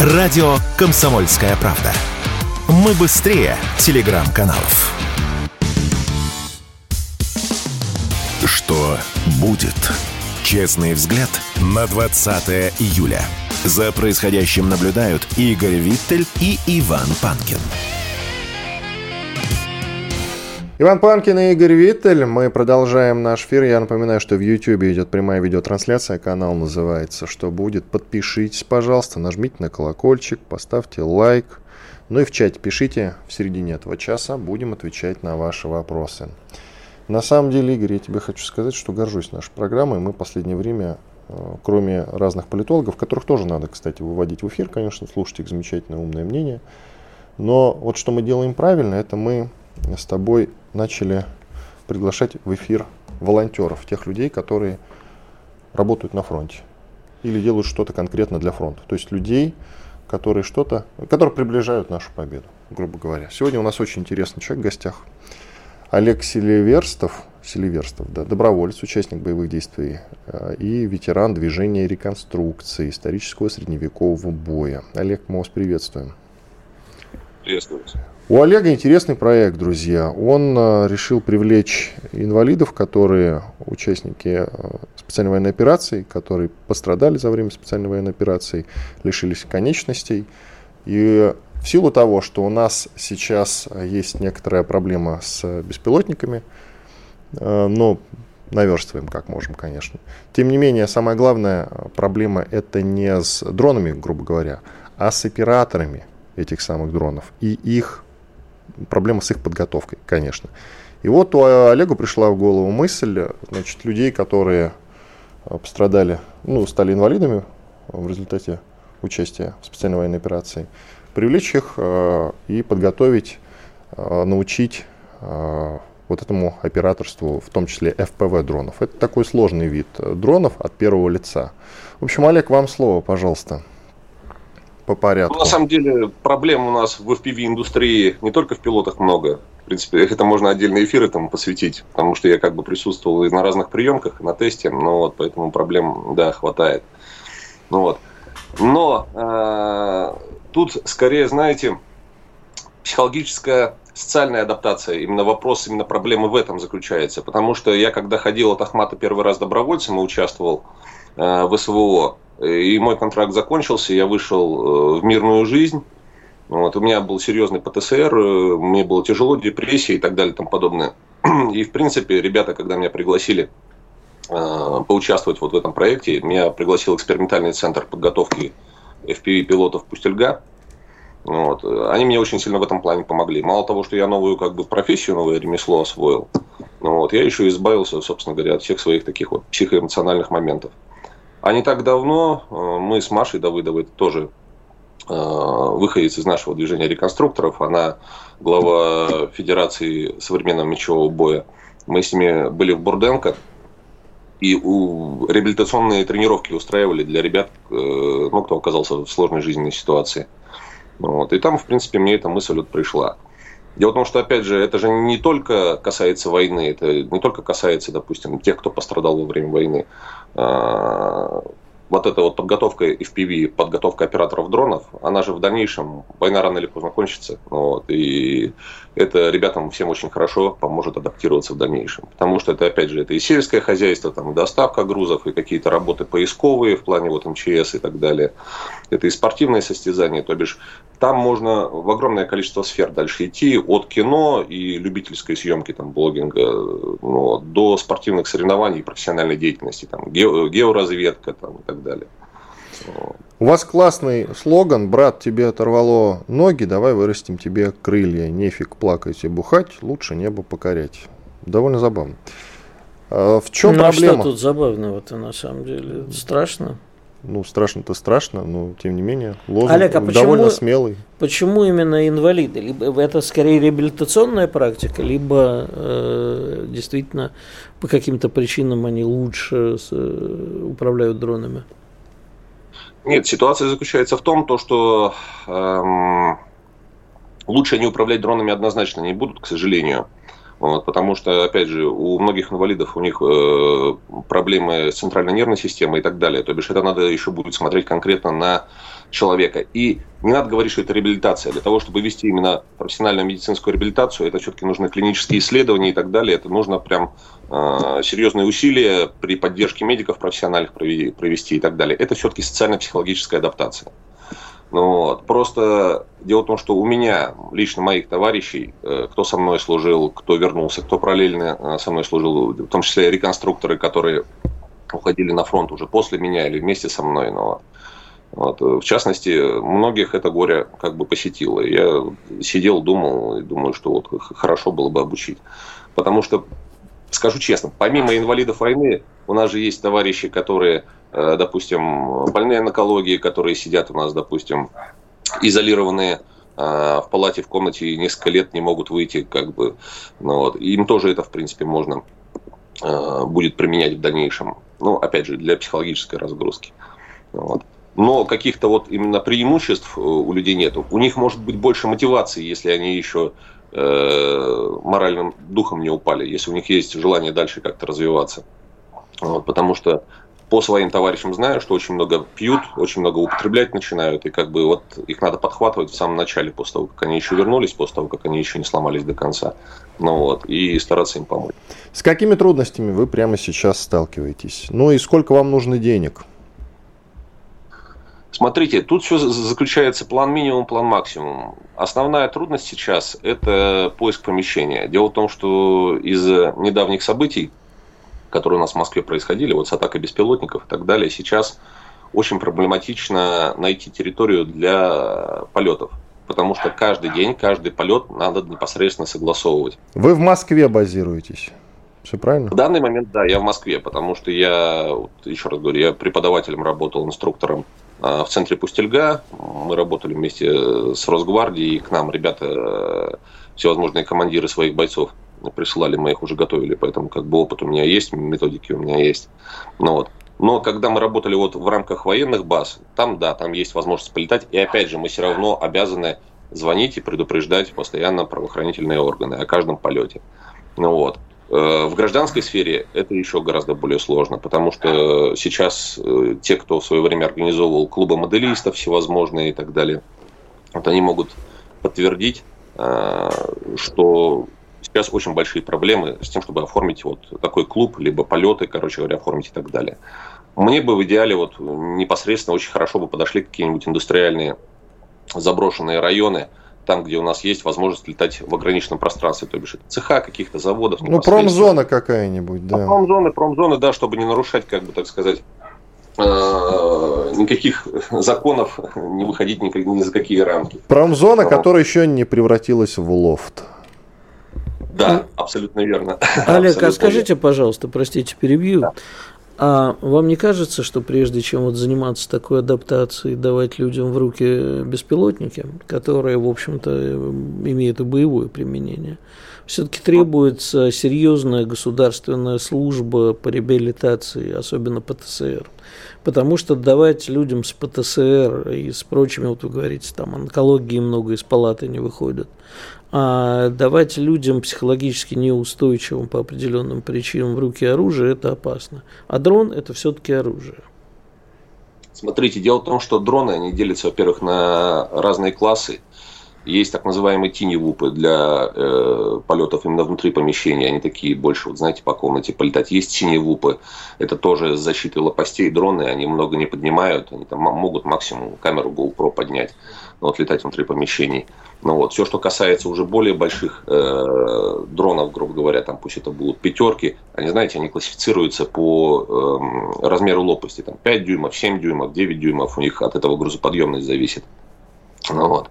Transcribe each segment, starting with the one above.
Радио «Комсомольская правда». Мы быстрее телеграм-каналов. Что будет? Честный взгляд на 20 июля. За происходящим наблюдают Игорь Виттель и Иван Панкин. Иван Панкин и Игорь Виттель. Мы продолжаем наш эфир. Я напоминаю, что в YouTube идет прямая видеотрансляция. Канал называется «Что будет?». Подпишитесь, пожалуйста, нажмите на колокольчик, поставьте лайк. Ну и в чате пишите в середине этого часа. Будем отвечать на ваши вопросы. На самом деле, Игорь, я тебе хочу сказать, что горжусь нашей программой. Мы в последнее время, э, кроме разных политологов, которых тоже надо, кстати, выводить в эфир, конечно, слушать их замечательное умное мнение. Но вот что мы делаем правильно, это мы с тобой начали приглашать в эфир волонтеров, тех людей, которые работают на фронте или делают что-то конкретно для фронта. То есть людей, которые что-то, которые приближают нашу победу, грубо говоря. Сегодня у нас очень интересный человек в гостях. Олег Селиверстов, Селиверстов, да, доброволец, участник боевых действий э, и ветеран движения реконструкции исторического средневекового боя. Олег, мы вас приветствуем. Приветствую вас. У Олега интересный проект, друзья. Он э, решил привлечь инвалидов, которые участники э, специальной военной операции, которые пострадали за время специальной военной операции, лишились конечностей. И в силу того, что у нас сейчас есть некоторая проблема с беспилотниками, э, но наверстываем как можем, конечно. Тем не менее, самая главная проблема это не с дронами, грубо говоря, а с операторами этих самых дронов и их проблема с их подготовкой, конечно. И вот у Олегу пришла в голову мысль, значит, людей, которые э, пострадали, ну, стали инвалидами в результате участия в специальной военной операции, привлечь их э, и подготовить, э, научить вот этому операторству, в том числе FPV дронов. Это такой сложный вид дронов от первого лица. В общем, Олег, вам слово, пожалуйста по порядку? Ну, на самом деле проблем у нас в FPV-индустрии не только в пилотах много. В принципе, это можно отдельные эфиры там посвятить, потому что я как бы присутствовал и на разных приемках, и на тесте, ну вот, поэтому проблем, да, хватает. Ну вот. Но э, тут скорее, знаете, психологическая социальная адаптация, именно вопрос, именно проблемы в этом заключается. Потому что я, когда ходил от Ахмата первый раз добровольцем и участвовал э, в СВО, и мой контракт закончился, я вышел э, в мирную жизнь. Вот, у меня был серьезный ПТСР, э, мне было тяжело, депрессия и так далее и подобное. И, в принципе, ребята, когда меня пригласили э, поучаствовать вот в этом проекте, меня пригласил экспериментальный центр подготовки FPV-пилотов Пустельга. Вот. Они мне очень сильно в этом плане помогли. Мало того, что я новую как бы профессию, новое ремесло освоил, вот, я еще избавился, собственно говоря, от всех своих таких вот психоэмоциональных моментов. А не так давно э, мы с Машей Давыдовой тоже э, выходец из нашего движения реконструкторов, она глава Федерации современного мечевого боя. Мы с ними были в Бурденко, и у, реабилитационные тренировки устраивали для ребят, э, ну, кто оказался в сложной жизненной ситуации. Вот. И там, в принципе, мне эта мысль вот пришла. Дело в том, что, опять же, это же не только касается войны, это не только касается, допустим, тех, кто пострадал во время войны. А, вот эта вот подготовка FPV, подготовка операторов дронов, она же в дальнейшем, война рано или поздно кончится. Вот, и это ребятам всем очень хорошо поможет адаптироваться в дальнейшем. Потому что это, опять же, это и сельское хозяйство, там, и доставка грузов, и какие-то работы поисковые в плане вот МЧС и так далее. Это и спортивные состязания, то бишь там можно в огромное количество сфер дальше идти, от кино и любительской съемки, там, блогинга, ну, до спортивных соревнований и профессиональной деятельности, там, георазведка там, и так далее. У вас классный слоган «Брат, тебе оторвало ноги, давай вырастим тебе крылья. Нефиг плакать и бухать, лучше небо покорять». Довольно забавно. А в чем ну, проблема? А что тут забавного-то на самом деле? Страшно? Ну, страшно-то страшно, но тем не менее лозунг Олег, а почему, довольно смелый. Почему именно инвалиды? Либо это скорее реабилитационная практика, либо э, действительно по каким-то причинам они лучше с, э, управляют дронами? Нет, ситуация заключается в том, то, что эм, лучше они управлять дронами однозначно не будут, к сожалению. Вот, потому что, опять же, у многих инвалидов у них э, проблемы с центральной нервной системой и так далее. То бишь это надо еще будет смотреть конкретно на человека. И не надо говорить, что это реабилитация. Для того, чтобы вести именно профессиональную медицинскую реабилитацию, это все-таки нужны клинические исследования и так далее. Это нужно прям э, серьезные усилия при поддержке медиков профессиональных провести и так далее. Это все-таки социально-психологическая адаптация. Ну, вот. Просто дело в том, что у меня, лично моих товарищей, э, кто со мной служил, кто вернулся, кто параллельно э, со мной служил, в том числе реконструкторы, которые уходили на фронт уже после меня или вместе со мной. Но, вот, в частности, многих это горе как бы посетило. Я сидел, думал и думаю, что вот хорошо было бы обучить. Потому что, скажу честно, помимо инвалидов войны, у нас же есть товарищи, которые Э, допустим, больные онкологии, которые сидят у нас, допустим, изолированные э, в палате, в комнате и несколько лет не могут выйти, как бы, ну, вот, им тоже это, в принципе, можно э, будет применять в дальнейшем. Ну, опять же, для психологической разгрузки. Вот. Но каких-то вот именно преимуществ у людей нету. У них может быть больше мотивации, если они еще э, моральным духом не упали, если у них есть желание дальше как-то развиваться. Вот, потому что по своим товарищам знаю, что очень много пьют, очень много употреблять начинают, и как бы вот их надо подхватывать в самом начале, после того, как они еще вернулись, после того, как они еще не сломались до конца. Ну вот, и стараться им помочь. С какими трудностями вы прямо сейчас сталкиваетесь? Ну и сколько вам нужно денег? Смотрите, тут все заключается план минимум, план максимум. Основная трудность сейчас – это поиск помещения. Дело в том, что из недавних событий которые у нас в Москве происходили, вот с атакой беспилотников и так далее, сейчас очень проблематично найти территорию для полетов. Потому что каждый день, каждый полет надо непосредственно согласовывать. Вы в Москве базируетесь? Все правильно? В данный момент, да, я в Москве, потому что я, еще раз говорю, я преподавателем работал, инструктором в центре Пустельга. Мы работали вместе с Росгвардией, и к нам ребята, э, всевозможные командиры своих бойцов присылали, мы их уже готовили, поэтому как бы опыт у меня есть, методики у меня есть. Ну, вот. Но когда мы работали вот в рамках военных баз, там, да, там есть возможность полетать, и опять же, мы все равно обязаны звонить и предупреждать постоянно правоохранительные органы о каждом полете. Ну, вот. Э, в гражданской сфере это еще гораздо более сложно, потому что сейчас э, те, кто в свое время организовывал клубы моделистов всевозможные и так далее, вот они могут подтвердить, э, что сейчас очень большие проблемы с тем, чтобы оформить вот такой клуб, либо полеты, короче говоря, оформить и так далее. Мне бы в идеале вот непосредственно очень хорошо бы подошли какие-нибудь индустриальные заброшенные районы, там, где у нас есть возможность летать в ограниченном пространстве, то бишь цеха каких-то заводов. Ну, промзона какая-нибудь, да. А промзоны, промзоны, да, чтобы не нарушать, как бы так сказать, э, никаких законов, не выходить ни, ни за какие рамки. Промзона, которая еще не превратилась в лофт. Да, абсолютно верно. Олег, абсолютно а скажите, верно. пожалуйста, простите, перебью. Да. А вам не кажется, что прежде чем вот заниматься такой адаптацией, давать людям в руки беспилотники, которые, в общем-то, имеют и боевое применение, все-таки требуется серьезная государственная служба по реабилитации, особенно ПТСР. Потому что давать людям с ПТСР и с прочими, вот вы говорите, там онкологии много из палаты не выходят, а давать людям психологически неустойчивым по определенным причинам в руки оружие – это опасно. А дрон – это все-таки оружие. Смотрите, дело в том, что дроны, они делятся, во-первых, на разные классы. Есть так называемые тини-вупы для э, полетов именно внутри помещения. Они такие больше, вот знаете, по комнате полетать. Есть синие-вупы. Это тоже с защитой лопастей дроны. Они много не поднимают. Они там могут максимум камеру GoPro поднять. Вот летать внутри помещений. Ну вот, все, что касается уже более больших э, дронов, грубо говоря, там пусть это будут пятерки, они, знаете, они классифицируются по э, размеру лопасти, там 5 дюймов, 7 дюймов, 9 дюймов, у них от этого грузоподъемность зависит. Ну, вот.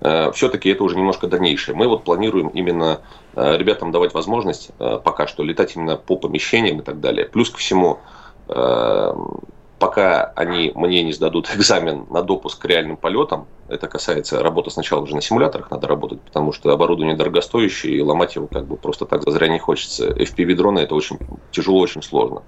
э, все-таки это уже немножко дальнейшее. Мы вот планируем именно э, ребятам давать возможность э, пока что летать именно по помещениям и так далее. Плюс ко всему, э, пока они мне не сдадут экзамен на допуск к реальным полетам, это касается работы сначала уже на симуляторах надо работать, потому что оборудование дорогостоящее, и ломать его как бы просто так зазря не хочется. FPV-дроны это очень тяжело, очень сложно.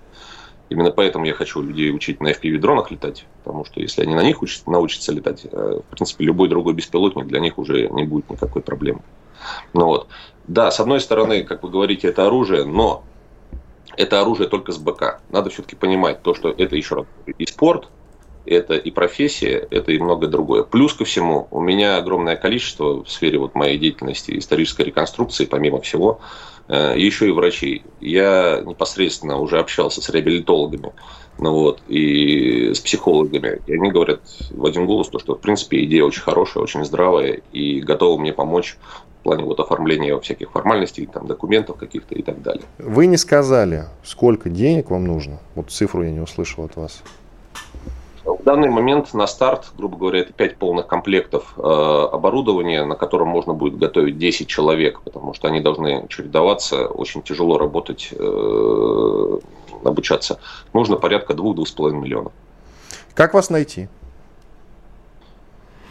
Именно поэтому я хочу людей учить на FPV-дронах летать, потому что если они на них учат, научатся летать, э, в принципе, любой другой беспилотник для них уже не будет никакой проблемы. Ну вот. Да, с одной стороны, как вы говорите, это оружие, но это оружие только с БК. Надо все-таки понимать то, что это еще раз и спорт, это и профессия, это и многое другое. Плюс ко всему, у меня огромное количество в сфере вот моей деятельности исторической реконструкции, помимо всего, э, еще и врачей. Я непосредственно уже общался с реабилитологами, ну вот, и с психологами. И они говорят в один голос, то, что, в принципе, идея очень хорошая, очень здравая, и готовы мне помочь плане вот оформления всяких формальностей, там, документов каких-то и так далее. Вы не сказали, сколько денег вам нужно? Вот цифру я не услышал от вас. В данный момент на старт, грубо говоря, это 5 полных комплектов э, оборудования, на котором можно будет готовить 10 человек, потому что они должны чередоваться, очень тяжело работать, э, обучаться. Нужно порядка 2-2,5 миллионов. Как вас найти?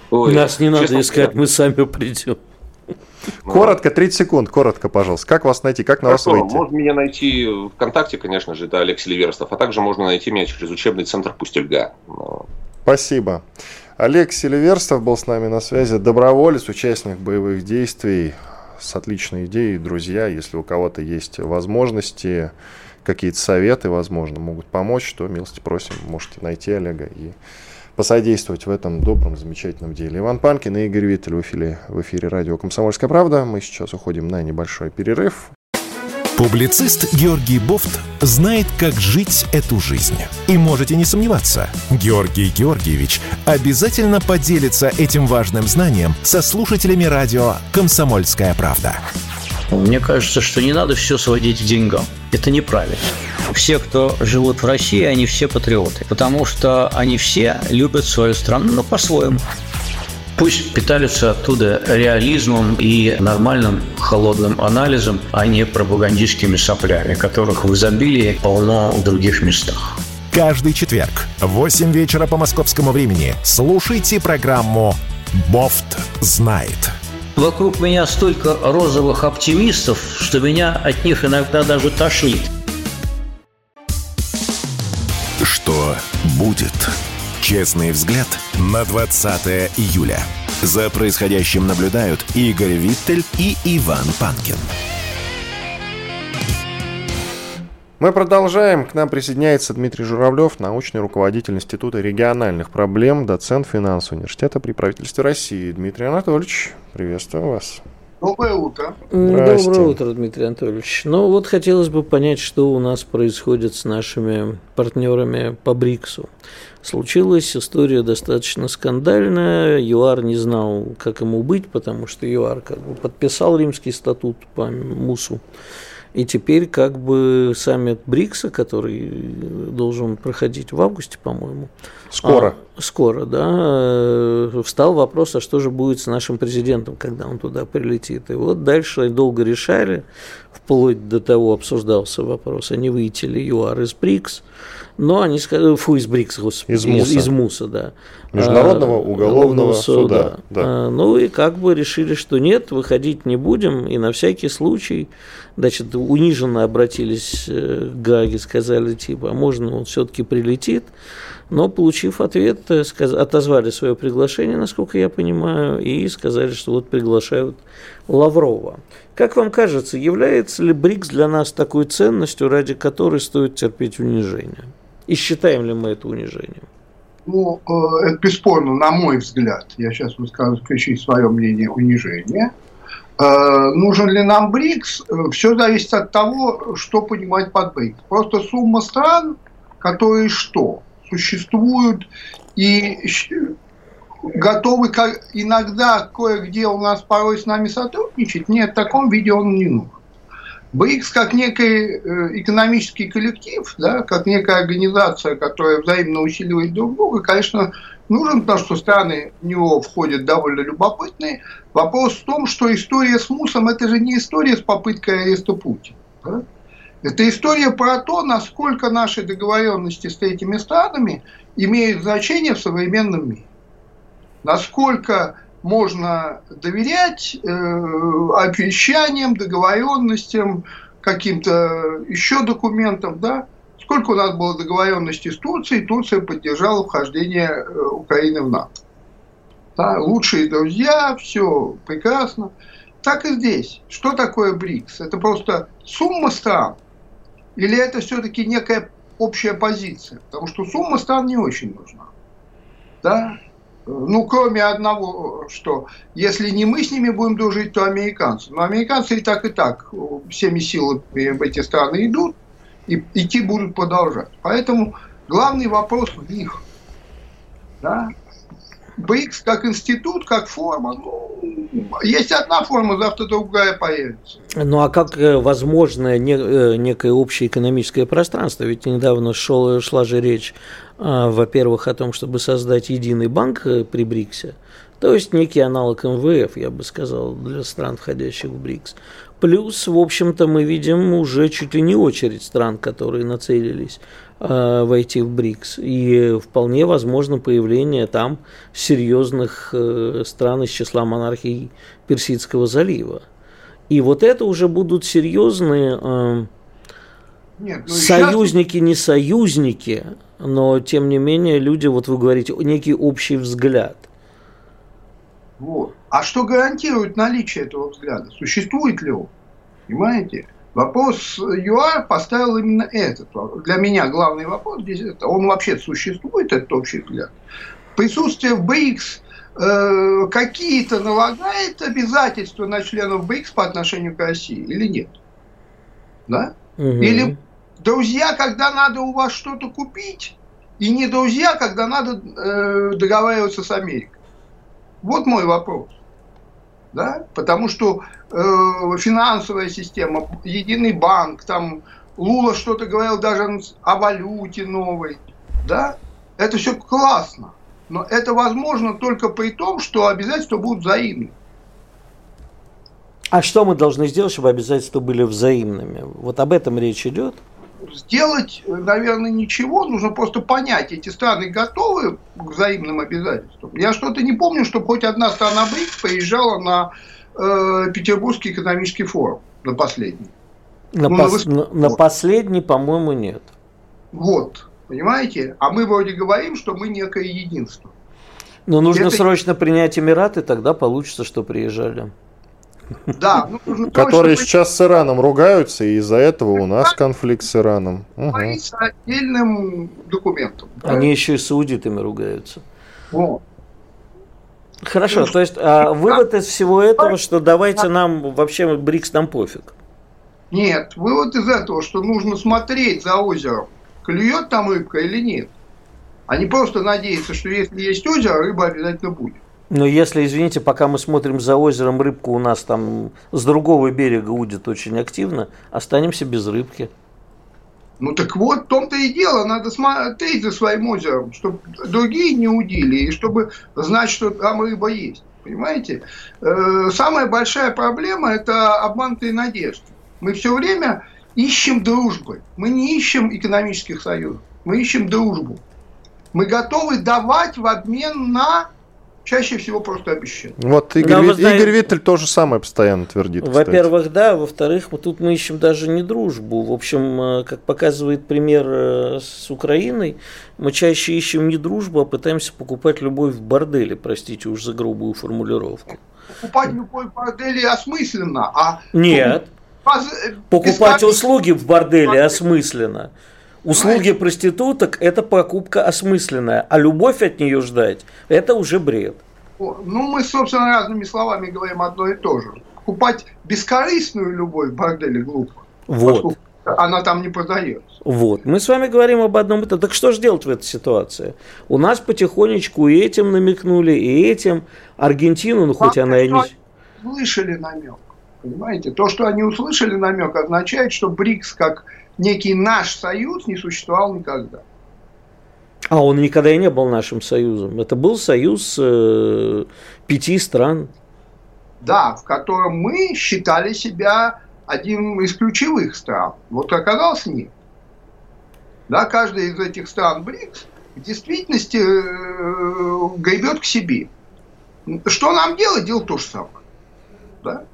Ой, Нас не надо искать, говоря, мы сами придем. Коротко, 30 секунд, коротко, пожалуйста. Как вас найти, как на Хорошо, вас выйти? Можно меня найти ВКонтакте, конечно же, это Алексей Ливерстов, а также можно найти меня через учебный центр Пустельга. Спасибо. Олег Селиверстов был с нами на связи, доброволец, участник боевых действий, с отличной идеей. Друзья, если у кого-то есть возможности, какие-то советы, возможно, могут помочь, то милости просим, можете найти Олега и посодействовать в этом добром, замечательном деле. Иван Панкин и Игорь Виттель в эфире, в эфире радио «Комсомольская правда». Мы сейчас уходим на небольшой перерыв. Публицист Георгий Бофт знает, как жить эту жизнь. И можете не сомневаться, Георгий Георгиевич обязательно поделится этим важным знанием со слушателями радио «Комсомольская правда». Мне кажется, что не надо все сводить к деньгам. Это неправильно. Все, кто живут в России, они все патриоты, потому что они все любят свою страну, но по-своему. Пусть питаются оттуда реализмом и нормальным холодным анализом, а не пропагандистскими соплями, которых в изобилии полно в других местах. Каждый четверг в 8 вечера по московскому времени слушайте программу «Бофт знает». Вокруг меня столько розовых оптимистов, что меня от них иногда даже тошнит. Что будет? Честный взгляд на 20 июля. За происходящим наблюдают Игорь Виттель и Иван Панкин. Мы продолжаем. К нам присоединяется Дмитрий Журавлев, научный руководитель Института региональных проблем, доцент финансового университета при правительстве России. Дмитрий Анатольевич, приветствую вас. Доброе утро. Доброе утро, Дмитрий Анатольевич. Ну вот хотелось бы понять, что у нас происходит с нашими партнерами по БРИКСу. Случилась история достаточно скандальная. ЮАР не знал, как ему быть, потому что ЮАР как бы подписал римский статут по МУСу. И теперь как бы саммит БРИКСа, который должен проходить в августе, по-моему. Скоро. А, скоро, да. Э, встал вопрос, а что же будет с нашим президентом, когда он туда прилетит. И вот дальше долго решали, вплоть до того обсуждался вопрос, а не выйти ли ЮАР из БРИКС. Но они сказали, фу, из БРИКС, господи, из МУСа, из, из МУСа да. Международного а, уголовного суда. суда. Да. А, ну и как бы решили, что нет, выходить не будем, и на всякий случай, значит, униженно обратились э, к Гаге, сказали, типа, а можно он все-таки прилетит, но, получив ответ, э, отозвали свое приглашение, насколько я понимаю, и сказали, что вот приглашают Лаврова. Как вам кажется, является ли БРИКС для нас такой ценностью, ради которой стоит терпеть унижение? И считаем ли мы это унижением? Ну, э, это бесспорно, на мой взгляд, я сейчас выскажу включить свое мнение, унижение. Э, нужен ли нам БРИКС? Все зависит от того, что понимать под БРИКС. Просто сумма стран, которые что? Существуют и готовы иногда кое-где у нас порой с нами сотрудничать. Нет, в таком виде он не нужен. БРИКС как некий э, экономический коллектив, да, как некая организация, которая взаимно усиливает друг друга, конечно, нужен, потому что страны в него входят довольно любопытные. Вопрос в том, что история с МУСом – это же не история с попыткой ареста Путина. Да? Это история про то, насколько наши договоренности с этими странами имеют значение в современном мире. Насколько можно доверять э, обещаниям, договоренностям, каким-то еще документам, да. Сколько у нас было договоренностей с Турцией, Турция поддержала вхождение э, Украины в НАТО. Да, лучшие друзья, все прекрасно. Так и здесь. Что такое БРИКС? Это просто сумма стран? Или это все-таки некая общая позиция? Потому что сумма стран не очень нужна. Да? Ну, кроме одного, что если не мы с ними будем дружить, то американцы. Но американцы и так, и так всеми силами в эти страны идут, и идти будут продолжать. Поэтому главный вопрос в них. Да? БРИКС как институт, как форма, ну, есть одна форма, завтра другая появится. Ну а как э, возможно не, э, некое общее экономическое пространство? Ведь недавно шел, шла же речь, а, во-первых, о том, чтобы создать единый банк э, при БРИКСе, то есть некий аналог МВФ, я бы сказал, для стран, входящих в БРИКС. Плюс, в общем-то, мы видим уже чуть ли не очередь стран, которые нацелились войти в БРИКС. И вполне возможно появление там серьезных э, стран из числа монархий Персидского залива. И вот это уже будут серьезные э, Нет, ну союзники, сейчас... не союзники, но тем не менее люди, вот вы говорите, некий общий взгляд. Вот. А что гарантирует наличие этого взгляда? Существует ли он? Понимаете? Вопрос ЮАР поставил именно этот. Для меня главный вопрос здесь это. Он вообще существует, этот общий взгляд? Присутствие в БРИКС э, какие-то налагает обязательства на членов БРИКС по отношению к России или нет? Да? Угу. Или друзья, когда надо у вас что-то купить, и не друзья, когда надо э, договариваться с Америкой? Вот мой вопрос да, потому что э, финансовая система, единый банк, там Лула что-то говорил даже о валюте новой, да, это все классно, но это возможно только при том, что обязательства будут взаимны. А что мы должны сделать, чтобы обязательства были взаимными? Вот об этом речь идет? Сделать, наверное, ничего, нужно просто понять, эти страны готовы к взаимным обязательствам. Я что-то не помню, чтобы хоть одна страна БРИКС поезжала на э, Петербургский экономический форум, на последний. На, ну, пос- на, на последний, по-моему, нет. Вот, понимаете? А мы вроде говорим, что мы некое единство. Но нужно Это... срочно принять Эмираты, тогда получится, что приезжали. Да, ну, которые сейчас с Ираном ругаются, и из-за этого у нас конфликт с Ираном. Угу. С отдельным документом. Они еще и с аудитами ругаются. Вот. Хорошо, ну, то есть а, вывод из всего этого, что давайте нам вообще БРИКС нам пофиг. Нет, вывод из этого, что нужно смотреть за озером, клюет там рыбка или нет. А не просто надеяться, что если есть озеро, рыба обязательно будет. Но если, извините, пока мы смотрим за озером, рыбку у нас там с другого берега удит очень активно, останемся без рыбки. Ну так вот, в том-то и дело, надо смотреть за своим озером, чтобы другие не удили, и чтобы знать, что там рыба есть. Понимаете? Э, самая большая проблема – это обманутые надежды. Мы все время ищем дружбы. Мы не ищем экономических союзов. Мы ищем дружбу. Мы готовы давать в обмен на чаще всего просто обещают. Вот Игорь, Вит, знаете, Игорь Виттель то же самое постоянно твердит. Во-первых, да, во-вторых, вот тут мы ищем даже не дружбу. В общем, э, как показывает пример э, с Украиной, мы чаще ищем не дружбу, а пытаемся покупать любовь в борделе, простите уж за грубую формулировку. Покупать любовь в борделе осмысленно, а... Нет. Покупать услуги в борделе осмысленно. Услуги проституток – это покупка осмысленная, а любовь от нее ждать – это уже бред. Ну, мы, собственно, разными словами говорим одно и то же. Покупать бескорыстную любовь в борделе глупо. Вот. Она там не продается. Вот. Мы с вами говорим об одном и том. Так что же делать в этой ситуации? У нас потихонечку и этим намекнули, и этим. Аргентину, ну хоть она и не... Слышали намек. Понимаете? То, что они услышали намек, означает, что БРИКС как некий наш союз не существовал никогда. А он никогда и не был нашим союзом. Это был союз э, пяти стран. Да, в котором мы считали себя одним из ключевых стран. Вот оказалось нет. Да, каждая из этих стран БРИКС в действительности э, гребет к себе. Что нам делать? Делать то же самое. Да?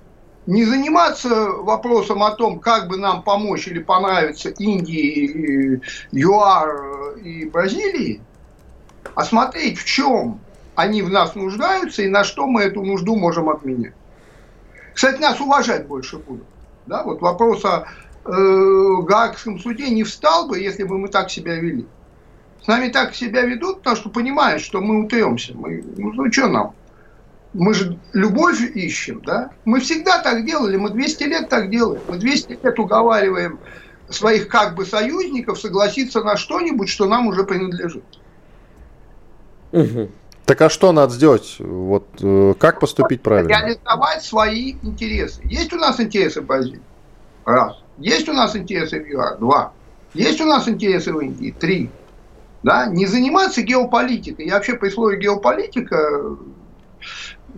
Не заниматься вопросом о том, как бы нам помочь или понравиться Индии, ЮАР и Бразилии, а смотреть, в чем они в нас нуждаются и на что мы эту нужду можем обменять. Кстати, нас уважать больше будут. Да? Вот вопрос о э, Гаагском суде не встал бы, если бы мы так себя вели. с нами так себя ведут, потому что понимают, что мы утремся. Мы, ну, ну что нам? Мы же любовь ищем, да? Мы всегда так делали, мы 200 лет так делаем. Мы 200 лет уговариваем своих как бы союзников согласиться на что-нибудь, что нам уже принадлежит. Угу. Так а что надо сделать? Вот э, как поступить правильно? Реализовать свои интересы. Есть у нас интересы в Бразилии? Раз. Есть у нас интересы в ЮАР? Два. Есть у нас интересы в Индии? Три. Да? Не заниматься геополитикой. Я вообще при слове геополитика,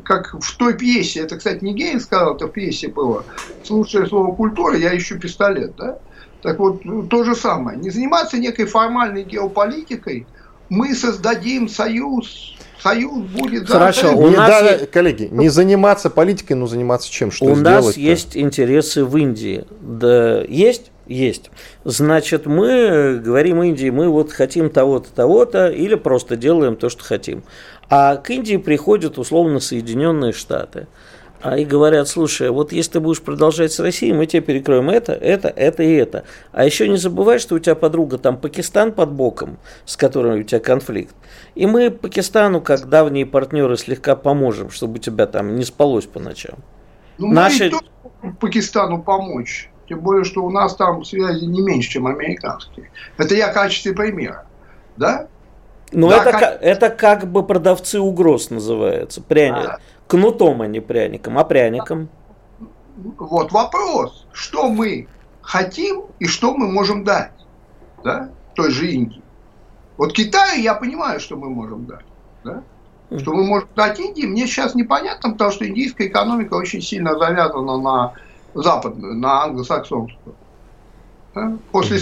как в той пьесе, это, кстати, не Гейн сказал, это в пьесе было, слушая слово культура, я ищу пистолет. Да? Так вот, то же самое. Не заниматься некой формальной геополитикой, мы создадим союз Союз будет Хорошо, у не, нас да, есть... коллеги, не заниматься политикой, но заниматься чем? Что у нас есть интересы в Индии. Да, есть? Есть. Значит, мы говорим Индии, мы вот хотим того-то, того-то, или просто делаем то, что хотим. А к Индии приходят условно Соединенные Штаты а и говорят, слушай, вот если ты будешь продолжать с Россией, мы тебе перекроем это, это, это и это. А еще не забывай, что у тебя подруга там Пакистан под боком, с которым у тебя конфликт. И мы Пакистану, как давние партнеры, слегка поможем, чтобы у тебя там не спалось по ночам. Ну, Наши... мы Пакистану помочь. Тем более, что у нас там связи не меньше, чем американские. Это я в качестве примера. Да? Ну, да, это, как... это как бы продавцы угроз называется. Пряник. А, Кнутом, а не пряником, а пряником. Вот вопрос, что мы хотим и что мы можем дать, да, той же Индии. Вот Китаю я понимаю, что мы можем дать, да? Что мы можем дать Индии, мне сейчас непонятно, потому что индийская экономика очень сильно завязана на западную, на англосаксонскую. Да? После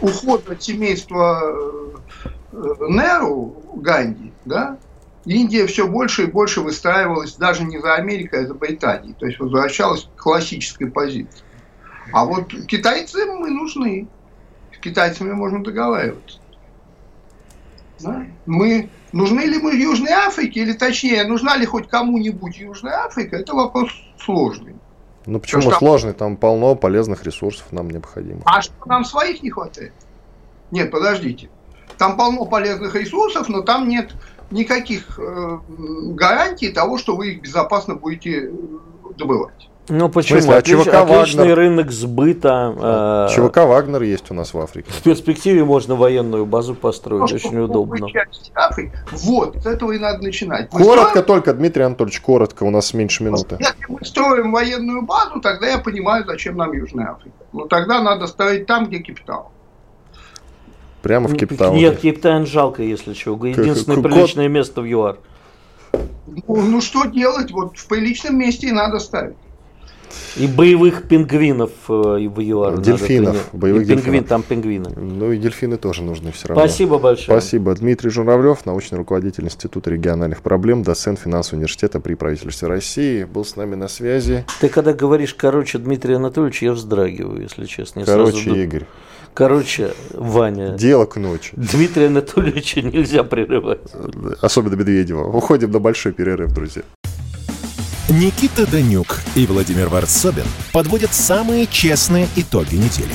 ухода семейства э, Неру, Ганди, да, Индия все больше и больше выстраивалась даже не за Америкой, а за Британией. То есть возвращалась к классической позиции. А вот китайцы мы нужны. С китайцами можно договариваться. Да? Мы, нужны ли мы Южной Африке, или точнее, нужна ли хоть кому-нибудь Южная Африка, это вопрос сложный. Ну почему Потому сложный? Там полно полезных ресурсов нам необходимо. А что нам своих не хватает? Нет, подождите. Там полно полезных ресурсов, но там нет никаких э, гарантий того, что вы их безопасно будете э, добывать. Ну почему? Смысле, а Отлич, ЧВК отличный Вагнер... рынок сбыта. Э, ЧВК Вагнер есть у нас в Африке. В перспективе можно военную базу построить, ну, очень удобно. Вот, с этого и надо начинать. Мы коротко строим... только, Дмитрий Анатольевич, коротко, у нас меньше минуты. Если мы строим военную базу, тогда я понимаю, зачем нам Южная Африка. Но тогда надо ставить там, где капитал. Прямо в Кейптаун. Нет, Кейптаун жалко, если что. Единственное приличное место в ЮАР. Ну, ну что делать? Вот в приличном месте и надо ставить. И боевых пингвинов э, в ЮАР. Дельфинов. Надо, боевых и пингвин, там пингвины. Ну и дельфины тоже нужны все равно. Спасибо большое. Спасибо. Дмитрий Журавлев, научный руководитель Института региональных проблем, доцент финансового университета при правительстве России, был с нами на связи. Ты когда говоришь, короче, Дмитрий Анатольевич, я вздрагиваю, если честно. Я короче, сразу... Игорь. Короче, Ваня. Дело к ночи. Дмитрия Анатольевича нельзя прерывать. Особенно Медведева. Уходим на большой перерыв, друзья. Никита Данюк и Владимир Варсобин подводят самые честные итоги недели.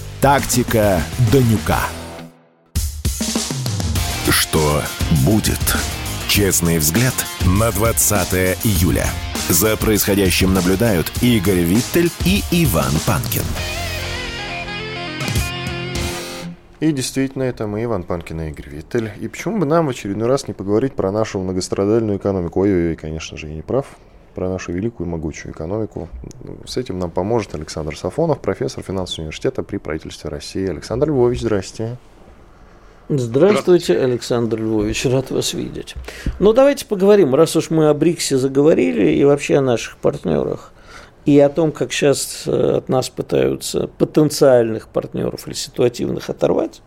«Тактика Данюка». Что будет? Честный взгляд на 20 июля. За происходящим наблюдают Игорь Виттель и Иван Панкин. И действительно, это мы, Иван Панкин и Игорь Виттель. И почему бы нам в очередной раз не поговорить про нашу многострадальную экономику? Ой-ой-ой, конечно же, я не прав. Про нашу великую и могучую экономику. С этим нам поможет Александр Сафонов, профессор финансового университета при правительстве России. Александр Львович, здрасте. Здравствуйте, Александр Львович, рад вас видеть. Ну, давайте поговорим, раз уж мы о БРИКСе заговорили и вообще о наших партнерах, и о том, как сейчас э, от нас пытаются потенциальных партнеров или ситуативных оторвать.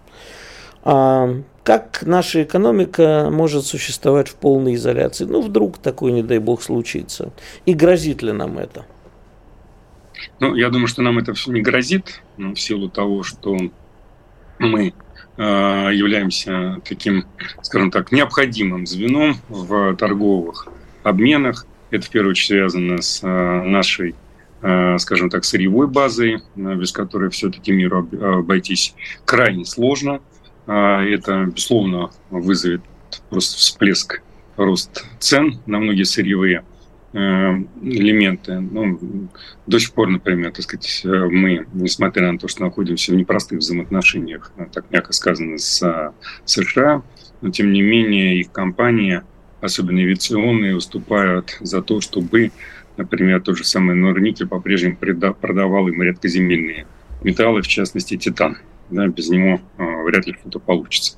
А, как наша экономика может существовать в полной изоляции? Ну, вдруг такое, не дай бог, случится. И грозит ли нам это? Ну, я думаю, что нам это все не грозит, в силу того, что мы э, являемся таким, скажем так, необходимым звеном в торговых обменах. Это в первую очередь связано с э, нашей, э, скажем так, сырьевой базой, без которой все-таки миру обойтись крайне сложно. Э, это, безусловно, вызовет просто всплеск рост цен на многие сырьевые Э, элементы. Ну, до сих пор, например, так сказать, э, мы, несмотря на то, что находимся в непростых взаимоотношениях, э, так мягко сказано, с США, но тем не менее их компании, особенно авиационные, выступают за то, чтобы, например, тот же самый Норникель по-прежнему продавал им редкоземельные металлы, в частности, титан. Да, без него э, вряд ли что-то получится.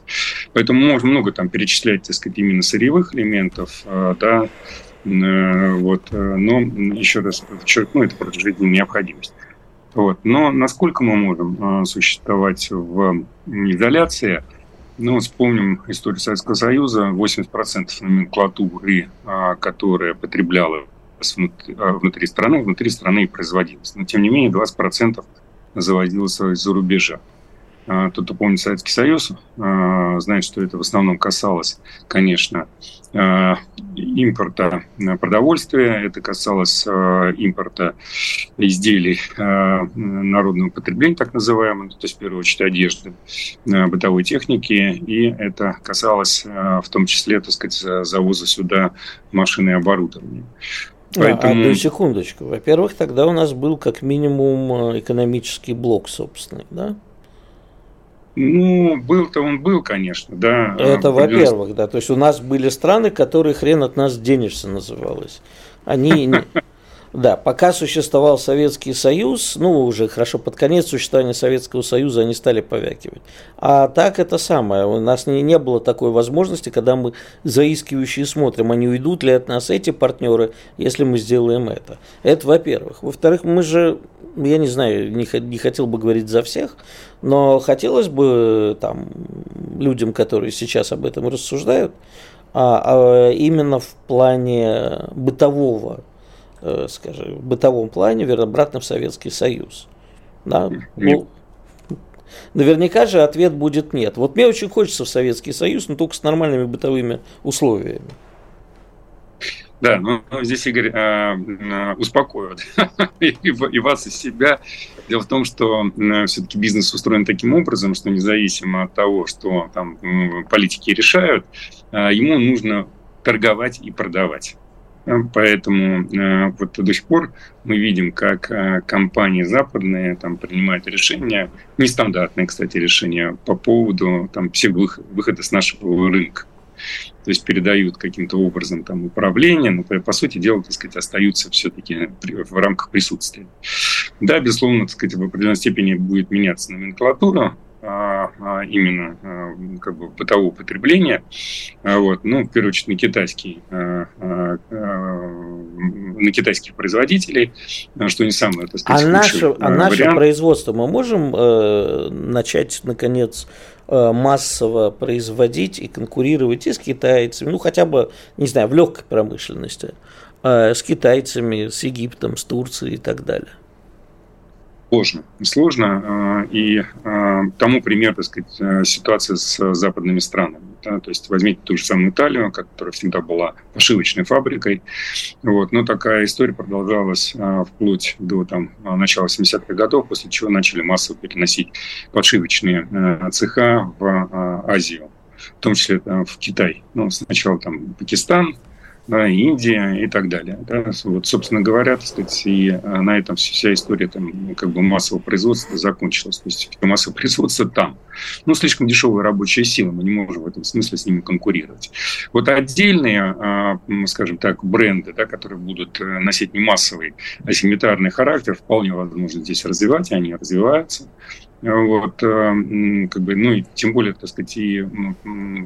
Поэтому можно много там перечислять, так сказать, именно сырьевых элементов, э, да, Э, вот. Э, но еще раз подчеркну, это просто жизненная необходимость. Вот. Но насколько мы можем э, существовать в изоляции, ну, вспомним историю Советского Союза. 80% номенклатуры, которая потребляла внутри страны, внутри страны и производилась. Но, тем не менее, 20% заводилось из-за рубежа. А, тот, кто помнит Советский Союз, а, знает, что это в основном касалось, конечно, а, импорта продовольствия, это касалось импорта изделий народного потребления, так называемых, то есть, в первую очередь, одежды, бытовой техники, и это касалось в том числе, так сказать, завоза сюда машины и оборудования. Поэтому... А, одну секундочку. Во-первых, тогда у нас был как минимум экономический блок собственный, да? Ну, был-то он был, конечно, да. Это во-первых, да. То есть у нас были страны, которые хрен от нас денешься называлось. Они Да, пока существовал Советский Союз, ну, уже хорошо, под конец существования Советского Союза они стали повякивать. А так это самое, у нас не, не было такой возможности, когда мы заискивающие смотрим, они уйдут ли от нас эти партнеры, если мы сделаем это. Это во-первых. Во-вторых, мы же, я не знаю, не, не хотел бы говорить за всех, но хотелось бы там людям, которые сейчас об этом рассуждают, а, а именно в плане бытового э, скажем, в бытовом плане, верно, обратно в Советский Союз. Да? Ну, наверняка же ответ будет нет. Вот мне очень хочется в Советский Союз, но только с нормальными бытовыми условиями. Да, ну здесь, Игорь, э, э, успокою и, и вас, и себя. Дело в том, что э, все-таки бизнес устроен таким образом, что независимо от того, что там политики решают, ему нужно торговать и продавать. Поэтому э, вот до сих пор мы видим, как э, компании западные там принимают решения, нестандартные, кстати, решения по поводу там, всех выхода с нашего рынка. То есть передают каким-то образом там управление, но по сути дела, так сказать, остаются все-таки в рамках присутствия. Да, безусловно, так сказать, в определенной степени будет меняться номенклатура, именно а, как бы бытового потребления, вот, ну, в первую очередь на китайский, на китайских производителей, что не самое, так сказать, а наше, а наше производство мы можем э, начать, наконец, э, массово производить и конкурировать и с китайцами, ну, хотя бы, не знаю, в легкой промышленности, э, с китайцами, с Египтом, с Турцией и так далее? Сложно. Сложно. А, и а, тому пример, так сказать, э, ситуация с западными странами. Да? То есть возьмите ту же самую Италию, которая всегда была пошивочной фабрикой. Вот. Но такая история продолжалась а, вплоть до там, начала 70-х годов, после чего начали массово переносить подшивочные э, цеха в Азию в том числе в Китай. Ну, сначала там Пакистан, Индия и так далее. Да. Вот, собственно говоря, так сказать, и а, на этом вся история там, ну, как бы массового производства закончилась. То есть массовое производство там. Ну, слишком дешевая рабочая сила, мы не можем в этом смысле с ними конкурировать. Вот отдельные, а, скажем так, бренды, да, которые будут э, носить не массовый, а симметарный характер, вполне возможно здесь развивать, они развиваются. Вот, э, как бы, ну, и тем более, так сказать, и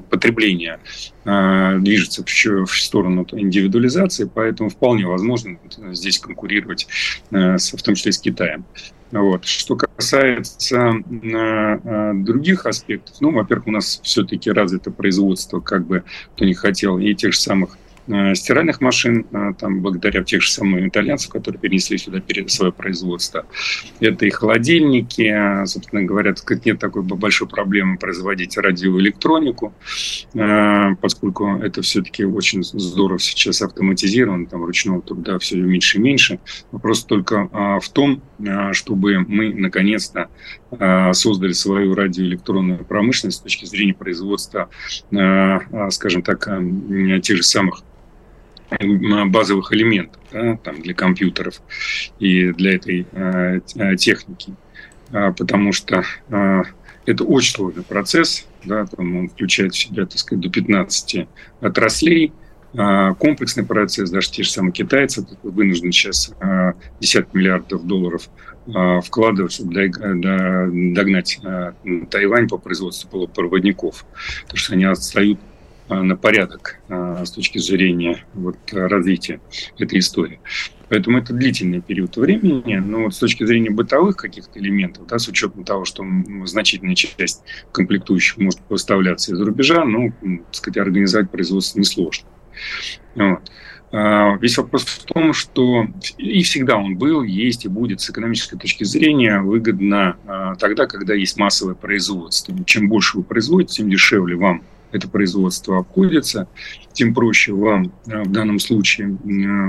потребление э, движется в, в сторону индивидуализации, поэтому вполне возможно здесь конкурировать, э, в том числе с Китаем. Вот. Что касается э, других аспектов, ну, во-первых, у нас все-таки развито производство, как бы кто не хотел, и тех же самых Э, стиральных машин, э, там, благодаря тех же самых итальянцев, которые перенесли сюда свое производство. Это и холодильники, э, собственно говоря, как нет такой большой проблемы производить радиоэлектронику, поскольку это все-таки очень здорово сейчас автоматизировано, там ручного труда все меньше и меньше. Вопрос только в том, чтобы мы наконец-то создали свою радиоэлектронную промышленность с точки зрения производства, скажем так, тех же самых базовых элементов да, там, для компьютеров и для этой э, техники, потому что э, это очень сложный процесс, да, там он включает в себя, так сказать, до 15 отраслей, э, комплексный процесс, даже те же самые китайцы вынуждены сейчас э, десятки миллиардов долларов э, вкладывать, чтобы догнать Тайвань по производству полупроводников, потому что они отстают на порядок с точки зрения вот, развития этой истории. Поэтому это длительный период времени, но вот с точки зрения бытовых каких-то элементов, да, с учетом того, что значительная часть комплектующих может поставляться из рубежа, ну, так сказать, организовать производство несложно. Вот. А, весь вопрос в том, что и всегда он был, есть и будет с экономической точки зрения выгодно а, тогда, когда есть массовое производство. Чем больше вы производите, тем дешевле вам это производство обходится, тем проще вам э, в данном случае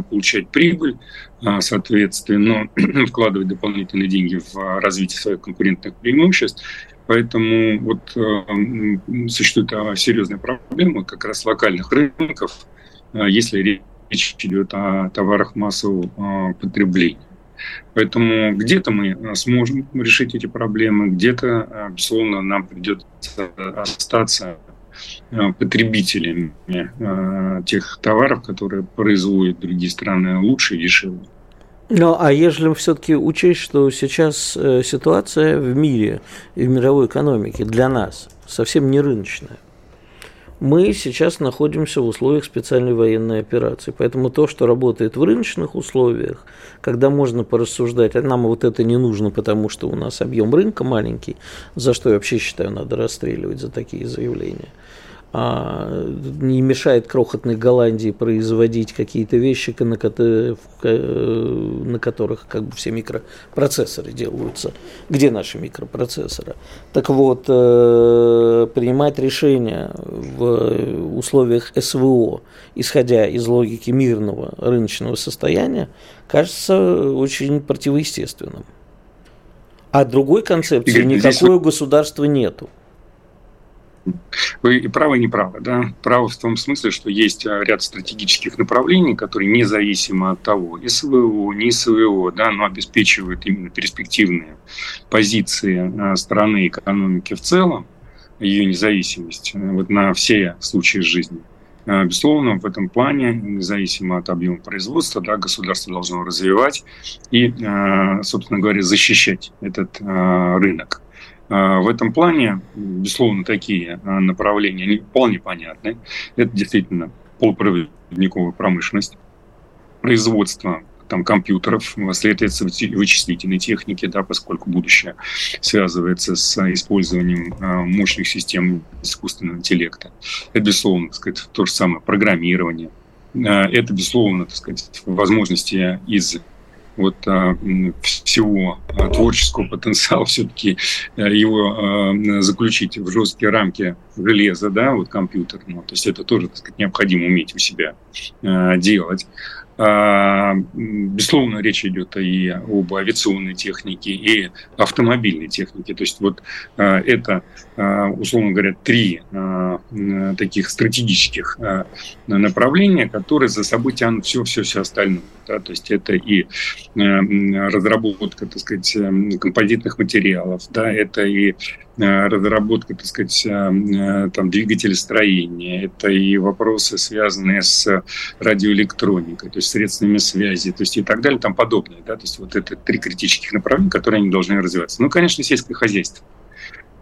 получать прибыль, а, соответственно, вкладывать дополнительные деньги в развитие своих конкурентных преимуществ. Поэтому вот э, существует а, серьезная проблема как раз локальных рынков, если речь идет о товарах массового потребления. Поэтому где-то мы сможем решить эти проблемы, где-то, безусловно, нам придется остаться Э, потребителями э, тех товаров, которые производят другие страны лучше и дешевле. Ну, а если все-таки учесть, что сейчас э, ситуация в мире и в мировой экономике для нас совсем не рыночная, мы сейчас находимся в условиях специальной военной операции. Поэтому то, что работает в рыночных условиях, когда можно порассуждать, а нам вот это не нужно, потому что у нас объем рынка маленький, за что я вообще считаю, надо расстреливать за такие заявления – не мешает крохотной Голландии производить какие-то вещи, на, на которых как бы все микропроцессоры делаются. Где наши микропроцессоры? Так вот, э, принимать решения в условиях СВО, исходя из логики мирного рыночного состояния, кажется очень противоестественным. А другой концепции никакого государства нету. Вы и правы, и не правы. Да? Правы в том смысле, что есть а, ряд стратегических направлений, которые независимо от того, СВО, не СВО, да, но обеспечивают именно перспективные позиции а, страны экономики в целом, ее независимость э, вот на все случаи жизни. А, безусловно, в этом плане, независимо от объема производства, да, государство должно развивать и, собственно говоря, защищать этот рынок. А, в этом плане, безусловно, такие а, направления они вполне понятны. Это действительно полупроводниковая промышленность, производство там, компьютеров, следовательно, вычислительной техники, да, поскольку будущее связывается с использованием а, мощных систем искусственного интеллекта. Это, безусловно, так сказать, то же самое программирование. Это, безусловно, так сказать, возможности из вот а, всего а, творческого потенциала все-таки а, его а, заключить в жесткие рамки железа, да, вот компьютерного. То есть это тоже, так сказать, необходимо уметь у себя а, делать. Безусловно, речь идет и об авиационной технике, и автомобильной технике. То есть вот это, условно говоря, три таких стратегических направления, которые за собой тянут все-все-все остальное. Да, то есть это и разработка, так сказать, композитных материалов, да, это и разработка, так сказать, там, двигателестроения, это и вопросы, связанные с радиоэлектроникой, то есть средствами связи, то есть и так далее, там подобное, да, то есть вот это три критических направления, которые они должны развиваться. Ну, конечно, сельское хозяйство.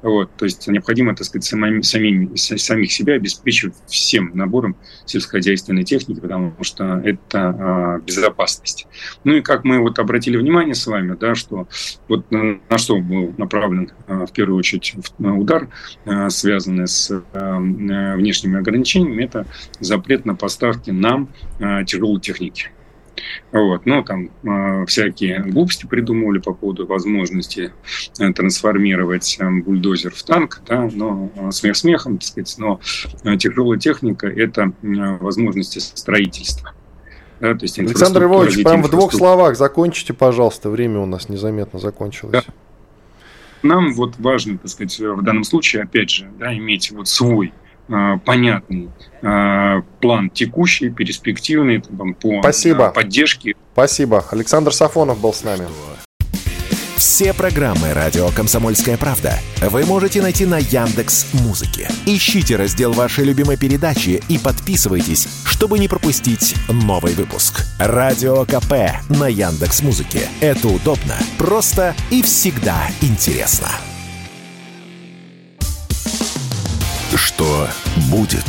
Вот, то есть необходимо, так сказать, самим, самим, самих себя обеспечивать всем набором сельскохозяйственной техники, потому что это а, безопасность. Ну и как мы вот обратили внимание с вами, да, что вот на, на что был направлен а, в первую очередь удар, а, связанный с а, внешними ограничениями, это запрет на поставки нам а, тяжелой техники. Вот. Ну, там э, всякие глупости придумывали по поводу возможности э, трансформировать э, бульдозер в танк, да, но э, смех смехом, так сказать, но э, тяжелая техника – это э, возможности строительства. Да, то есть Александр Львович, прям в двух словах закончите, пожалуйста, время у нас незаметно закончилось. Да. Нам вот важно, так сказать, в данном случае, опять же, да, иметь вот свой понятный э, план текущий, перспективный там, по Спасибо. поддержке. Спасибо. Александр Сафонов был с нами. Все программы радио Комсомольская правда вы можете найти на Яндекс Музыке. Ищите раздел вашей любимой передачи и подписывайтесь, чтобы не пропустить новый выпуск. Радио КП на Яндекс Музыке. Это удобно, просто и всегда интересно. Что будет?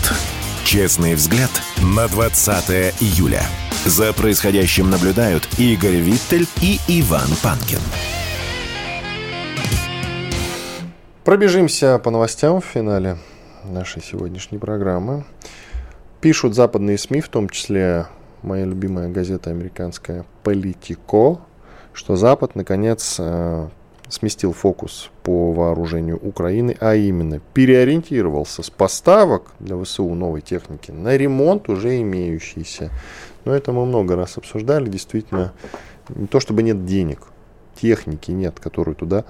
Честный взгляд на 20 июля. За происходящим наблюдают Игорь Виттель и Иван Панкин. Пробежимся по новостям в финале нашей сегодняшней программы. Пишут западные СМИ, в том числе моя любимая газета американская «Политико», что Запад, наконец, э, сместил фокус по вооружению Украины, а именно переориентировался с поставок для ВСУ новой техники на ремонт уже имеющейся. Но это мы много раз обсуждали. Действительно, не то чтобы нет денег, техники нет, которую туда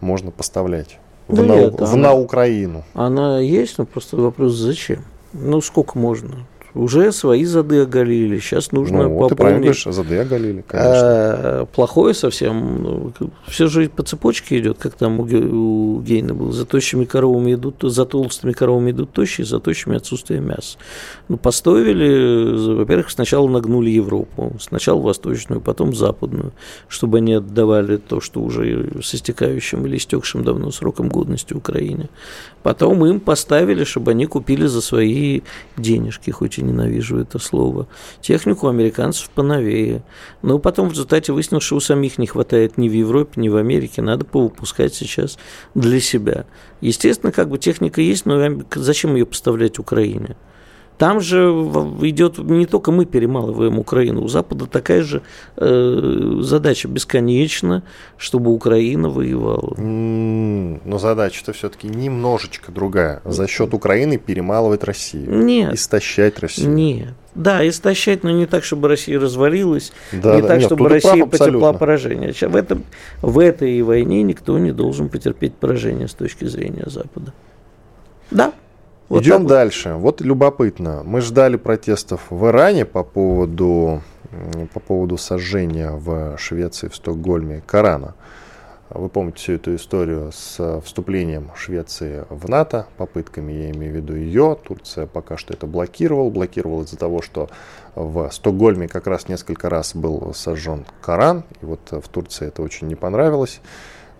можно поставлять. Да в, нет, на, она, на Украину. Она есть, но просто вопрос зачем? Ну, сколько можно? Уже свои зады оголили. Сейчас нужно ну, вот пополнить. Ты зады оголили, конечно. А, плохое совсем. Ну, все же по цепочке идет, как там у, у Гейна было. За тощими коровами идут, за толстыми коровами идут тощие, за тощими отсутствие мяса. Ну, поставили, во-первых, сначала нагнули Европу. Сначала восточную, потом западную, чтобы они отдавали то, что уже с истекающим или истекшим давно сроком годности Украине. Потом им поставили, чтобы они купили за свои денежки, хоть и ненавижу это слово. Технику американцев поновее. Но потом в результате выяснилось, что у самих не хватает ни в Европе, ни в Америке. Надо повыпускать сейчас для себя. Естественно, как бы техника есть, но зачем ее поставлять Украине? Там же идет не только мы перемалываем Украину, у Запада такая же э, задача бесконечна, чтобы Украина воевала. Но задача-то все-таки немножечко другая. За счет Украины перемалывать Россию. Нет. Истощать Россию. Нет. Да, истощать, но не так, чтобы Россия развалилась, да, не да, так, нет, чтобы Россия потерпела поражение. В, этом, в этой войне никто не должен потерпеть поражение с точки зрения Запада. Да. Вот Идем так. дальше. Вот любопытно. Мы ждали протестов в Иране по поводу, по поводу сожжения в Швеции, в Стокгольме Корана. Вы помните всю эту историю с вступлением Швеции в НАТО, попытками, я имею в виду ее. Турция пока что это блокировал. Блокировал из-за того, что в Стокгольме как раз несколько раз был сожжен Коран. И вот в Турции это очень не понравилось.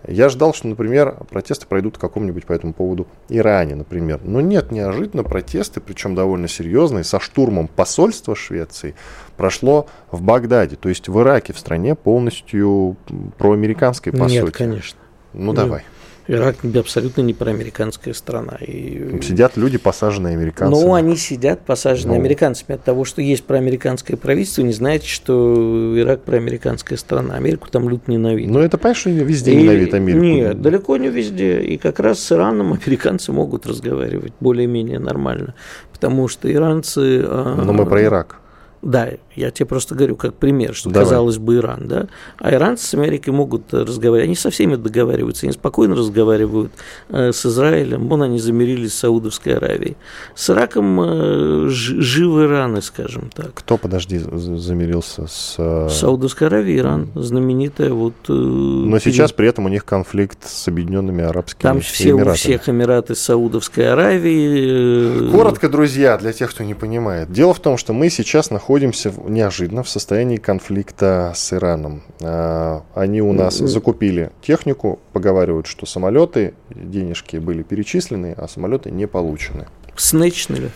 Я ждал, что, например, протесты пройдут в каком-нибудь по этому поводу Иране, например. Но нет, неожиданно протесты, причем довольно серьезные, со штурмом посольства Швеции прошло в Багдаде. То есть в Ираке, в стране полностью проамериканской, по нет, сути. конечно. Ну, давай. Ирак абсолютно не проамериканская страна. И... Сидят люди, посаженные американцами. Ну, они сидят, посаженные ну... американцами. От того, что есть проамериканское правительство, не знаете, что Ирак проамериканская страна. Америку там люто ненавидят. Ну, это, понятно, что везде и... ненавидят Америку. Нет, далеко не везде. И как раз с Ираном американцы могут разговаривать более-менее нормально. Потому что иранцы... А, Но мы про Ирак. Да, я тебе просто говорю как пример, что Давай. казалось бы Иран, да. А иранцы с Америкой могут разговаривать, они со всеми договариваются, они спокойно разговаривают э, с Израилем, вон они замирились с Саудовской Аравией. С Ираком э, живы раны, скажем так. Кто, подожди, замирился с... Э... Саудовской Аравией, Иран, знаменитая вот... Э, Но сейчас при этом у них конфликт с Объединенными Арабскими Там все Эмиратами. у всех Эмираты Саудовской Аравии. Э, Коротко, друзья, для тех, кто не понимает. Дело в том, что мы сейчас находимся неожиданно в состоянии конфликта с Ираном. А, они у нас закупили технику, поговаривают, что самолеты, денежки были перечислены, а самолеты не получены. Снычнули.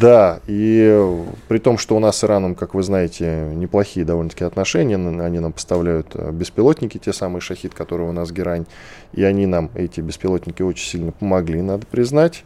Да, и при том, что у нас с Ираном, как вы знаете, неплохие довольно-таки отношения, они нам поставляют э, беспилотники, те самые «Шахид», которые у нас герань, и они нам, эти беспилотники, очень сильно помогли, надо признать.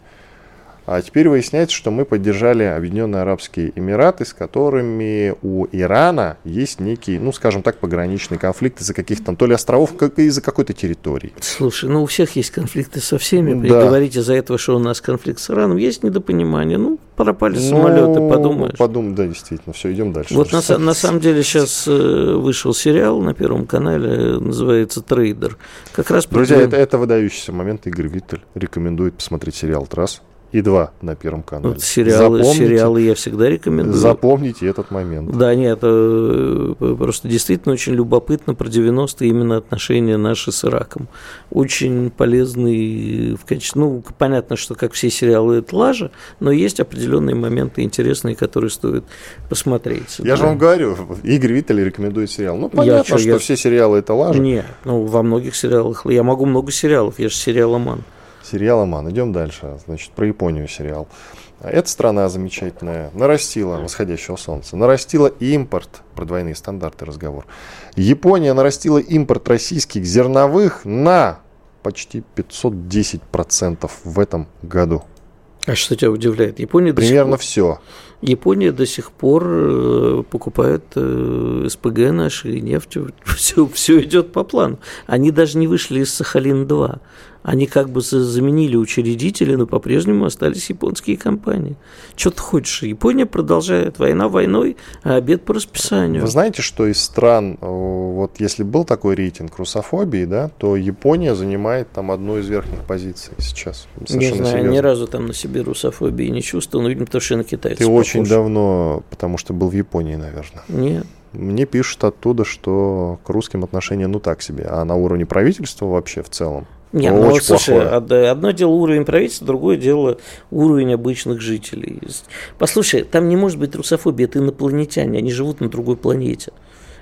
А теперь выясняется, что мы поддержали Объединенные Арабские Эмираты, с которыми у Ирана есть некий, ну, скажем так, пограничный конфликт из-за каких-то там то ли островов, как из-за какой-то территории. Слушай, ну у всех есть конфликты со всеми. Да. Говорить из-за этого, что у нас конфликт с Ираном, есть недопонимание. Ну, пропали ну, самолеты, подумаешь. Подумай, да, действительно. Все, идем дальше. Вот на, на самом деле сейчас э, вышел сериал на Первом канале, называется «Трейдер». Как раз Друзья, это, это выдающийся момент. Игорь Виттель рекомендует посмотреть сериал «Трасс» и два на Первом канале. Вот сериалы, запомните, сериалы я всегда рекомендую. Запомните этот момент. Да, нет, это просто действительно очень любопытно про 90-е именно отношения наши с Ираком. Очень полезный в качестве... Ну, понятно, что как все сериалы это лажа, но есть определенные моменты интересные, которые стоит посмотреть. Я да. же вам говорю, Игорь Виттель рекомендует сериал. Ну, понятно, я, что, я... все сериалы это лажа. Нет, ну, во многих сериалах. Я могу много сериалов, я же сериаломан. Сериал «Аман». Идем дальше. Значит, про Японию сериал. Эта страна замечательная, нарастила восходящего солнца, нарастила импорт, про двойные стандарты разговор. Япония нарастила импорт российских зерновых на почти 510% в этом году. А что тебя удивляет? Япония Примерно пор... все. Япония до сих пор э, покупает э, СПГ наши, нефть, все, все идет по плану. Они даже не вышли из Сахалин-2 они как бы заменили учредители, но по-прежнему остались японские компании. Что ты хочешь? Япония продолжает война войной, а обед по расписанию. Вы знаете, что из стран, вот если был такой рейтинг русофобии, да, то Япония занимает там одну из верхних позиций сейчас. Совершенно не знаю, серьезно. ни разу там на себе русофобии не чувствовал, но, видимо, потому что я на китайцев Ты похож. очень давно, потому что был в Японии, наверное. Нет. Мне пишут оттуда, что к русским отношения ну так себе, а на уровне правительства вообще в целом нет, ну, вот, слушай, одно дело уровень правительства, другое дело уровень обычных жителей. Послушай, там не может быть русофобии, это инопланетяне, они живут на другой планете.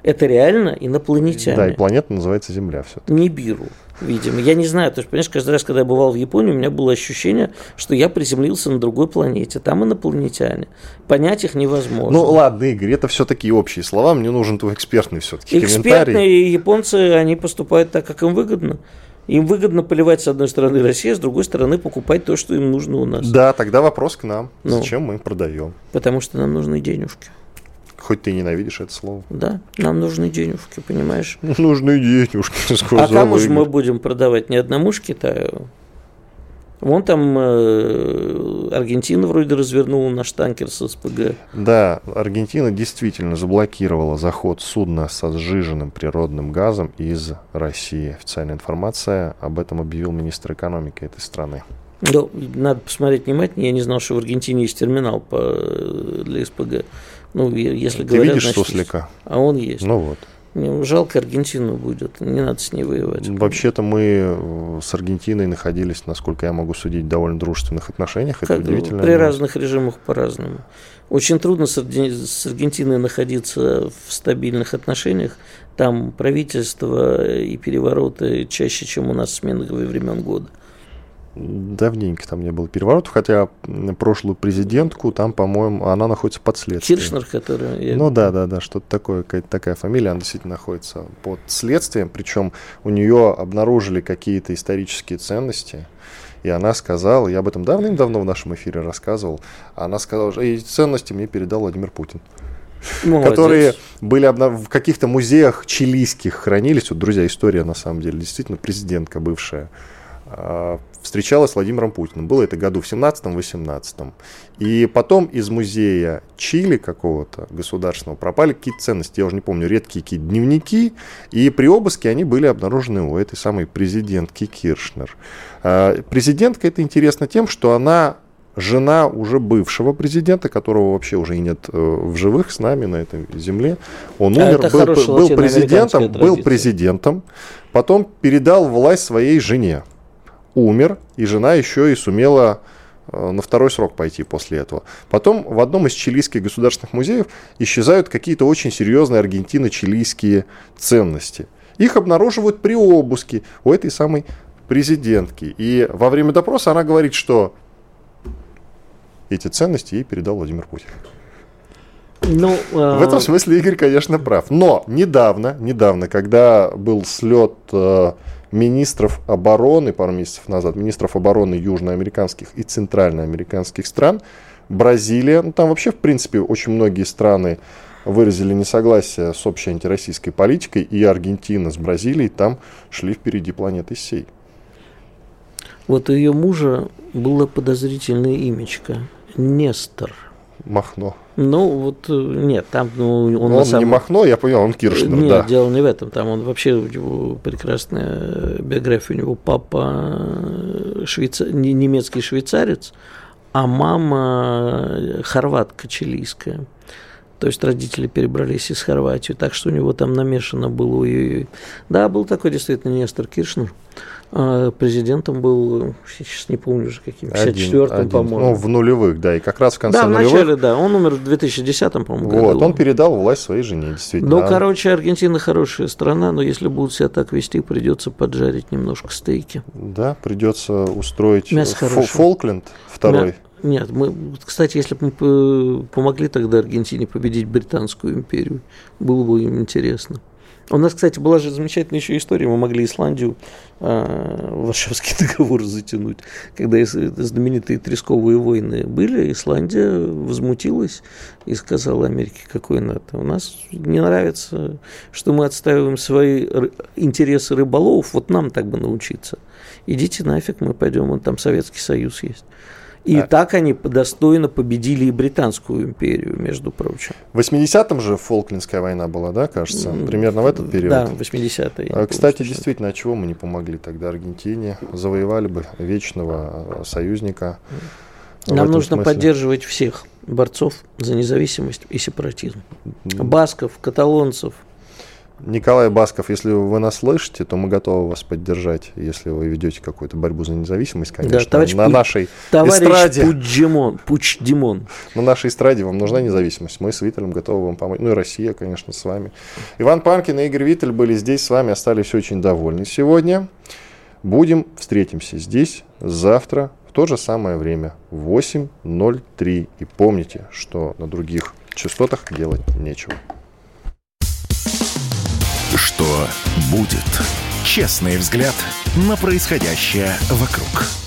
Это реально инопланетяне. Да, и планета называется Земля все. Не Биру, видимо. Я не знаю, потому что, понимаешь, каждый раз, когда я бывал в Японии, у меня было ощущение, что я приземлился на другой планете. Там инопланетяне. Понять их невозможно. Ну ладно, Игорь, это все такие общие слова. Мне нужен твой экспертный все-таки Экспертные японцы, они поступают так, как им выгодно. Им выгодно поливать с одной стороны Россию, с другой стороны покупать то, что им нужно у нас. Да, тогда вопрос к нам. Ну, Зачем мы продаем? Потому что нам нужны денежки. Хоть ты ненавидишь это слово. Да, нам нужны денежки, понимаешь? Нужны денежки, сказал А кому же мы будем продавать? Ни одному ж Китаю. Вон там э, Аргентина вроде развернула наш танкер с СПГ. Да, Аргентина действительно заблокировала заход судна со сжиженным природным газом из России. Официальная информация об этом объявил министр экономики этой страны. Ну, надо посмотреть внимательнее. Я не знал, что в Аргентине есть терминал по, для СПГ. Ну, если Ты говорят, видишь значит, суслика? А он есть. Ну вот. Жалко Аргентину будет, не надо с ней воевать. Вообще-то мы э, с Аргентиной находились, насколько я могу судить, в довольно дружественных отношениях. Это как, удивительно. При разных режимах по-разному. Очень трудно с Аргентиной находиться в стабильных отношениях. Там правительство и перевороты чаще, чем у нас смены времен года. Давненько там не было переворотов, хотя прошлую президентку там, по-моему, она находится под следствием. Киршнер, который... Ну да, да, да, что-то такое, какая-то такая фамилия, она действительно находится под следствием, причем у нее обнаружили какие-то исторические ценности, и она сказала, я об этом давным-давно в нашем эфире рассказывал, она сказала, что эти ценности мне передал Владимир Путин. Молодец. которые были в каких-то музеях чилийских хранились. Вот, друзья, история на самом деле, действительно президентка бывшая встречалась с Владимиром Путиным. Было это году в 17-18. И потом из музея Чили какого-то государственного пропали какие-то ценности, я уже не помню, редкие какие-то дневники. И при обыске они были обнаружены у этой самой президентки Киршнер. А, президентка это интересно тем, что она жена уже бывшего президента, которого вообще уже и нет э, в живых с нами на этой земле. Он а умер, был, был президентом, был президентом, потом передал власть своей жене умер, и жена еще и сумела э, на второй срок пойти после этого. Потом в одном из чилийских государственных музеев исчезают какие-то очень серьезные аргентино-чилийские ценности. Их обнаруживают при обыске у этой самой президентки. И во время допроса она говорит, что эти ценности ей передал Владимир Путин. Ну, В этом а, смысле Игорь, конечно, прав. Но недавно, недавно, когда был слет э, министров обороны пару месяцев назад, министров обороны южноамериканских и центральноамериканских стран. Бразилия, ну там вообще, в принципе, очень многие страны выразили несогласие с общей антироссийской политикой, и Аргентина с Бразилией там шли впереди планеты всей. Вот у ее мужа было подозрительное имечко – Нестор – Махно. Ну, вот э, нет, там ну, он, он самом... не Махно, я понял, он Киршнер, Нет, да. дело не в этом. Там он вообще, у него прекрасная биография, у него папа э, швейца... немецкий швейцарец, а мама э, хорватка чилийская. То есть родители перебрались из Хорватии, так что у него там намешано было. Да, был такой действительно Нестор Киршнер. А президентом был, сейчас не помню уже каким, 54-м, по-моему. Ну, в нулевых, да, и как раз в конце да, нулевых. Да, в начале, да, он умер в 2010-м, по-моему, году. Вот, он передал власть своей жене, действительно. Ну, короче, Аргентина хорошая страна, но если будут себя так вести, придется поджарить немножко стейки. Да, придется устроить Мясо Фолкленд второй. Да. Нет, мы, кстати, если бы мы помогли тогда Аргентине победить Британскую империю, было бы им интересно. У нас, кстати, была же замечательная еще история. Мы могли Исландию э, Варшавский договор затянуть. Когда знаменитые тресковые войны были, Исландия возмутилась и сказала Америке, какой НАТО. У нас не нравится, что мы отстаиваем свои интересы рыболовов, вот нам так бы научиться. Идите нафиг, мы пойдем, вон там Советский Союз есть. И а... так они достойно победили и Британскую империю, между прочим. В 80-м же Фолклендская война была, да, кажется? Примерно в этот период. Да, 80-е. А, кстати, помню, действительно, а чего мы не помогли тогда Аргентине? Завоевали бы вечного а, союзника. Нам нужно смысле. поддерживать всех борцов за независимость и сепаратизм. Басков, каталонцев, Николай Басков, если вы нас слышите, то мы готовы вас поддержать, если вы ведете какую-то борьбу за независимость, конечно. Да, товарищ на Пу... нашей товарищ эстраде. Пучдемон, Пучдемон. На нашей эстраде вам нужна независимость. Мы с Виттелем готовы вам помочь. Ну и Россия, конечно, с вами. Иван Панкин и Игорь Виттель были здесь с вами, остались очень довольны сегодня. Будем, встретимся здесь завтра в то же самое время, в 8.03. И помните, что на других частотах делать нечего. Что будет? Честный взгляд на происходящее вокруг.